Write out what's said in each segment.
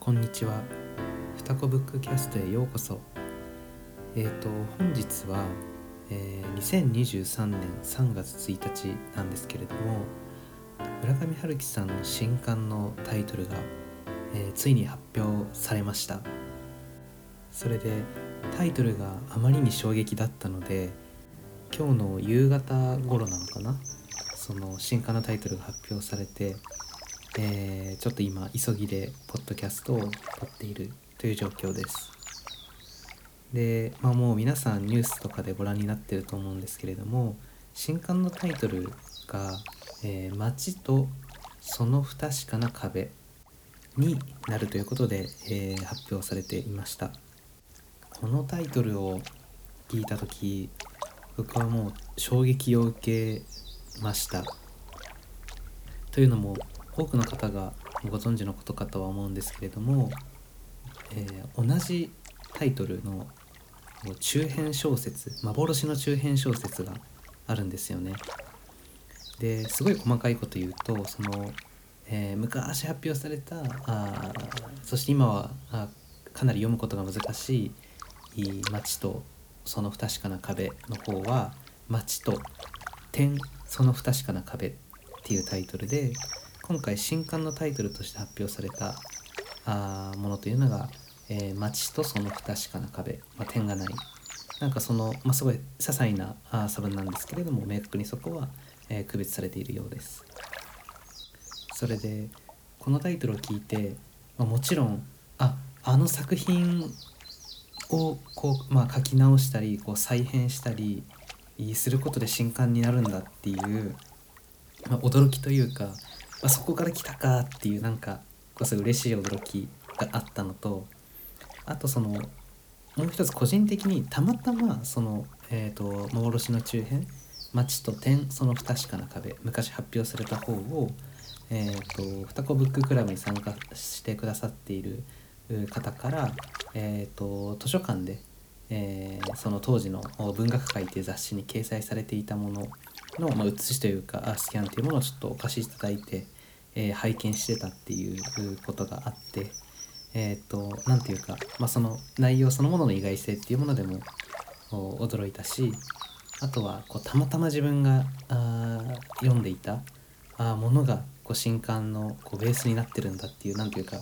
こんにちは。ふたこブックキャストへようこそ。えっ、ー、と本日は、えー、2023年3月1日なんですけれども、村上春樹さんの新刊のタイトルが、えー、ついに発表されました。それでタイトルがあまりに衝撃だったので、今日の夕方頃なのかな？その新刊のタイトルが発表されてえー、ちょっと今急ぎでポッドキャストを撮っているという状況です。で、まあ、もう皆さんニュースとかでご覧になってると思うんですけれども新刊のタイトルが「えー、街とその不確かな壁」になるということで、えー、発表されていましたこのタイトルを聞いた時僕はもう衝撃を受けましたというのも多くの方がご存知のことかとは思うんですけれども、えー、同じタイトルの中編小説幻の中編小説があるんですよね。ですごい細かいこと言うとその、えー、昔発表されたあそして今はあかなり読むことが難しい「街とその不確かな壁」の方は「街と点その不確かな壁」っていうタイトルで今回新刊のタイトルとして発表されたあものというのが「えー、街とその不確かな壁」まあ、点がない。なんかその、まあ、すごい些細なあ差分なんですけれども明確にそこは、えー、区別されているようです。それでこのタイトルを聞いて、まあ、もちろんああの作品をこう、まあ、書き直したりこう再編したりすることで新刊になるんだっていう、まあ、驚きというかあそこから来たかっていうなんかこそ嬉しい驚きがあったのとあとそのもう一つ個人的にたまたまその、えーと、幻の中編「街と点その不確かな壁」昔発表された方を、えーと、双子ブッククラブに参加してくださっている方から、えーと、図書館で、えー、その当時の「文学界」っていう雑誌に掲載されていたものの、まあ、写しというかスキャンっていうものをちょっとお貸しいただいて、えー、拝見してたっていうことがあってえっ、ー、と何ていうか、まあ、その内容そのものの意外性っていうものでも驚いたしあとはこうたまたま自分があ読んでいたあものがこう新刊のこうベースになってるんだっていう何ていうか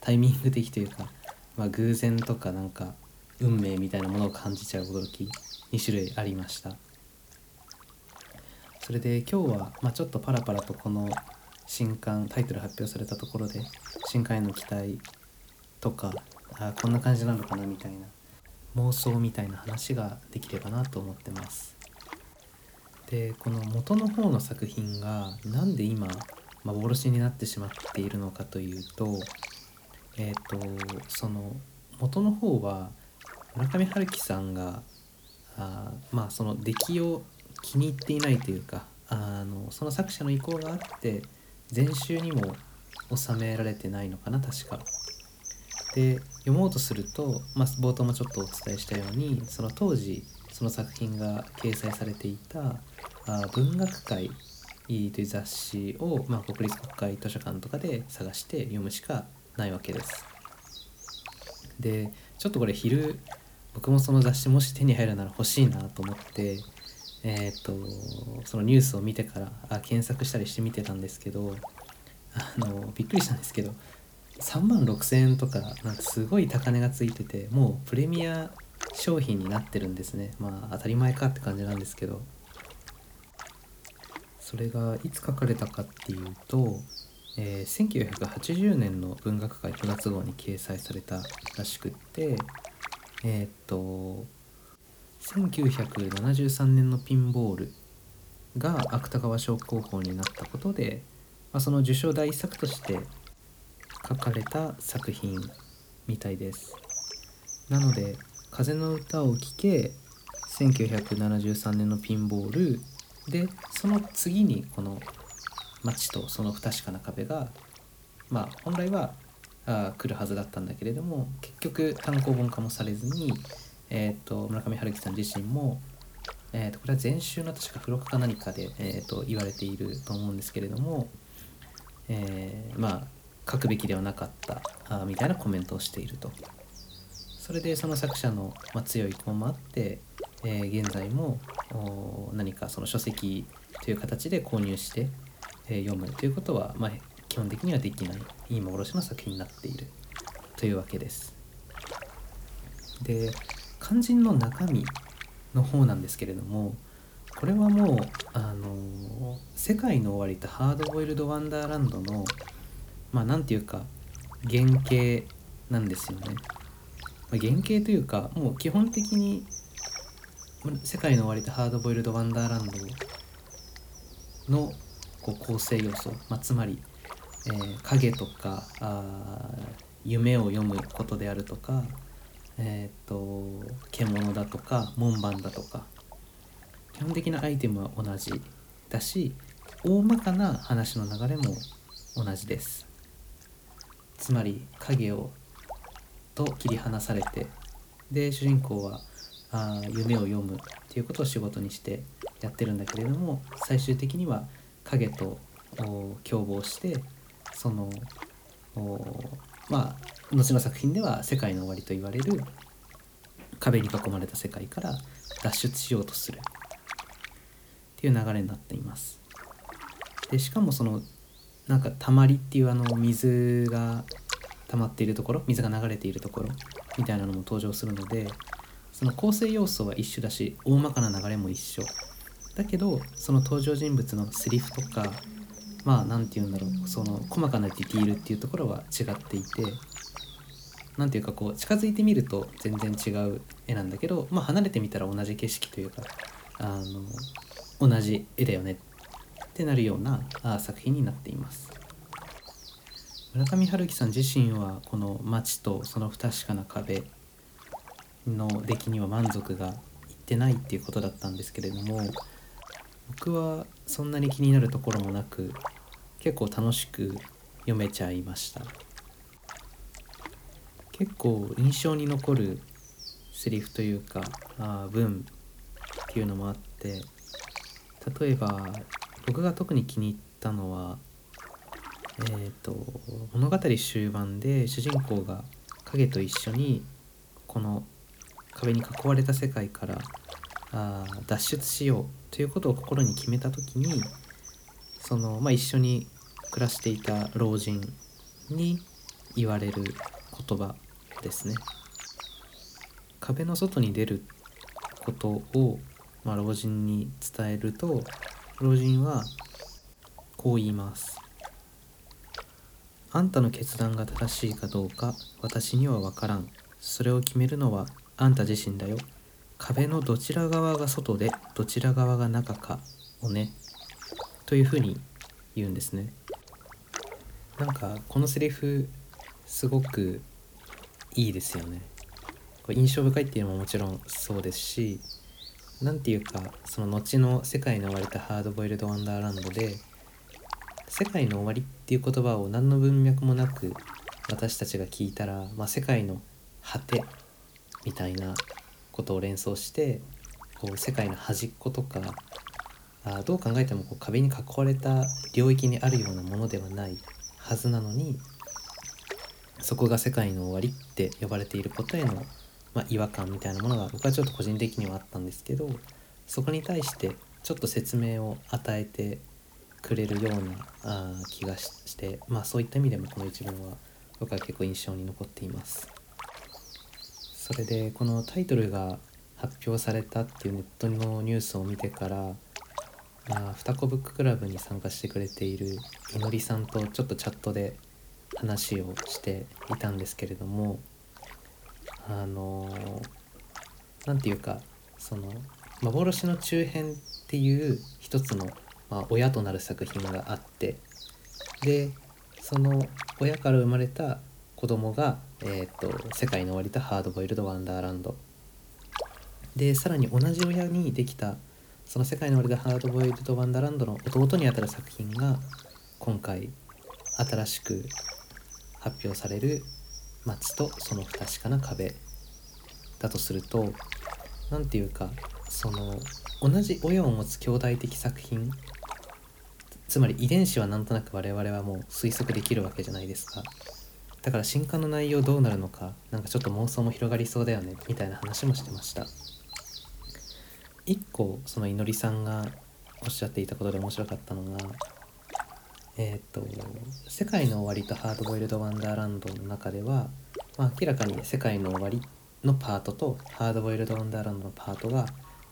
タイミング的というか、まあ、偶然とかなんか運命みたいなものを感じちゃう驚き2種類ありました。それで今日は、まあ、ちょっとパラパラとこの新刊タイトル発表されたところで新刊への期待とかあこんな感じなのかなみたいな妄想みたいな話ができればなと思ってます。でこの元の方の作品が何で今幻になってしまっているのかというとえっ、ー、とその元の方は村上春樹さんがあまあその出来を気に入っていないというかあのその作者の意向があって全集にも収められてないのかな確か。で読もうとすると、まあ、冒頭もちょっとお伝えしたようにその当時その作品が掲載されていた「あ文学界」という雑誌を、まあ、国立国会図書館とかで探して読むしかないわけです。でちょっとこれ昼僕もその雑誌もし手に入るなら欲しいなと思ってえっ、ー、とそのニュースを見てからあ検索したりして見てたんですけどあのびっくりしたんですけど3万6,000円とかなんかすごい高値がついててもうプレミア商品になってるんですね。まあ当たり前かって感じなんですけど。それがいつ書かれたかっていうと、えー、1980年の文学界9月号に掲載されたらしくってえっ、と1973年のピンボールが芥川賞候補になったことで、まあ、その受賞第一作として書かれた作品みたいです。なので「風の歌を聴け」1973年のピンボールでその次にこの「街とその不確かな壁が」まあ本来はあ来るはずだったんだけれども結局単行本化もされずにえーと、村上春樹さん自身も、えーと、これは前週の確か付録か何かで、えーと、言われていると思うんですけれども、え、まあ書くべきではなかったあみたいなコメントをしていると。それでその作者の、まあ、強い意向もあって、え、現在も何かその書籍という形で購入して、え、読むということは、まあ、基本的にはできないいい幻の作品になっているというわけです。で肝心の中身の方なんですけれどもこれはもうあの「世界の終わり」と「ハードボイルド・ワンダーランドの」まあ何て言うか原型なんですよね。まあ、原型というかもう基本的に「世界の終わり」と「ハードボイルド・ワンダーランド」のこう構成要素、まあ、つまり、えー、影とかあ夢を読むことであるとかえっ、ー、と獣だとか門番だとか基本的なアイテムは同じだし大まかな話の流れも同じです。つまり影をと切り離されてで主人公はあ夢を読むっていうことを仕事にしてやってるんだけれども最終的には影と共謀してそのまあ後の作品では世界の終わりと言われる壁に囲まれた世界から脱出しようとするっていう流れになっています。でしかもそのなんかたまりっていうあの水が溜まっているところ水が流れているところみたいなのも登場するのでその構成要素は一緒だし大まかな流れも一緒だけどその登場人物のセリフとかまあ何て言うんだろうその細かなディティールっていうところは違っていて何ていうかこう近づいてみると全然違う絵なんだけど、まあ、離れてみたら同じ景色というかあの同じ絵だよねってなるようなあ作品になっています。村上春樹さん自身はこの街とその不確かな壁の出来には満足がいってないっていうことだったんですけれども僕はそんなに気になるところもなく結構楽しく読めちゃいました。結構印象に残るセリフというかあ文っていうのもあって例えば僕が特に気に入ったのはえっ、ー、と物語終盤で主人公が影と一緒にこの壁に囲われた世界からあ脱出しようということを心に決めた時にその、まあ、一緒に暮らしていた老人に言われる言葉ですね。壁の外に出ることを、まあ、老人に伝えると老人はこう言います。あんたの決断が正しいかどうか私には分からん。それを決めるのはあんた自身だよ。壁のどちら側が外でどちら側が中かをねというふうに言うんですね。なんかこのセリフすごくいいですよね。これ印象深いっていうのももちろんそうですし何ていうかその後の「世界の終わり」と「ハードボイルド・ワンダーランド」で「世界の終わり」っていう言葉を何の文脈もなく私たちが聞いたら、まあ、世界の果てみたいなことを連想してこう世界の端っことかあどう考えてもこう壁に囲われた領域にあるようなものではないはずなのにそこが世界の終わりって呼ばれていることへの、まあ、違和感みたいなものが僕はちょっと個人的にはあったんですけどそこに対してちょっと説明を与えてくれるようなあ気がして、まあ、そういった意味でもこの一文は僕は結構印象に残っています。それでこのタイトルが発表されたっていうネットのニュースを見てからあ双子ブッククラブに参加してくれているいのりさんとちょっとチャットで話をしていたんですけれどもあの何て言うかその幻の中編っていう一つの、まあ、親となる作品があってでその親から生まれた子供が、えーと「世界の終わり」と「ハードボイルド・ワンダーランド」でさらに同じ親にできたその「世界の終わり」と「ハードボイルド・ワンダーランド」の弟にあたる作品が今回新しく発表される「街とその不確かな壁」だとすると何て言うかその同じ親を持つ兄弟的作品つまり遺伝子はなんとなく我々はもう推測できるわけじゃないですか。だから新刊の内容どうなるのかなんかちょっと妄想も広がりそうだよねみたいな話もしてました一個そのいのりさんがおっしゃっていたことで面白かったのがえっ、と「世界の終わり」と「ハードボイルド・ワンダーランド」の中では、まあ、明らかに「世界の終わり」のパートと「ハードボイルド・ワンダーランド」のパートが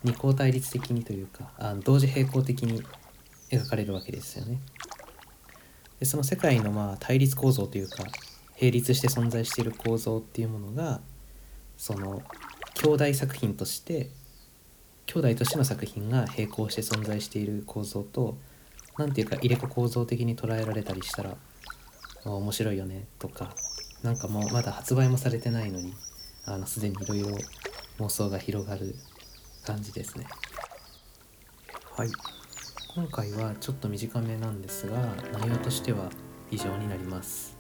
二項対立的にというかあ同時並行的に描かれるわけですよね。でその世界のまあ対立構造というか並立して存在している構造っていうものがその兄弟作品として兄弟としての作品が並行して存在している構造と何ていうか入れ子構造的に捉えられたりしたら面白いよねとかなんかもうまだ発売もされてないのにあのすでにいろいろ妄想が広がる感じですね。はい。今回はちょっと短めなんですが内容としては以上になります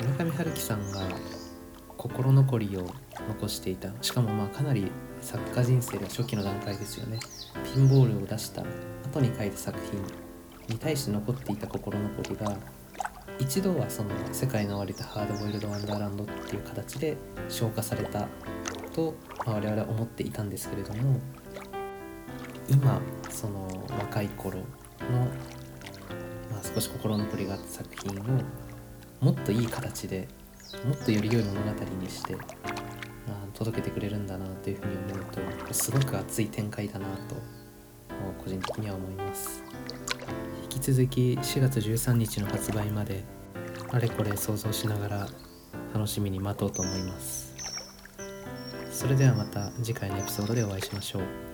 村上春樹さんが心残りを残していた。しかもまあかなり作家人生では初期の段階ですよね。ピンボールを出した後に書いた作品に対して残っていた心残りが一度はその「世界の終わりとハードボイルド・ワンダーランド」っていう形で消化されたと、ま、我々は思っていたんですけれども今その若い頃の、まあ、少し心残りがあった作品をもっといい形でもっとより良い物語にして届けてくれるんだなというふうに思うとすごく熱い展開だなと個人的には思います。引き続き4月13日の発売まであれこれ想像しながら楽しみに待とうと思います。それではまた次回のエピソードでお会いしましょう。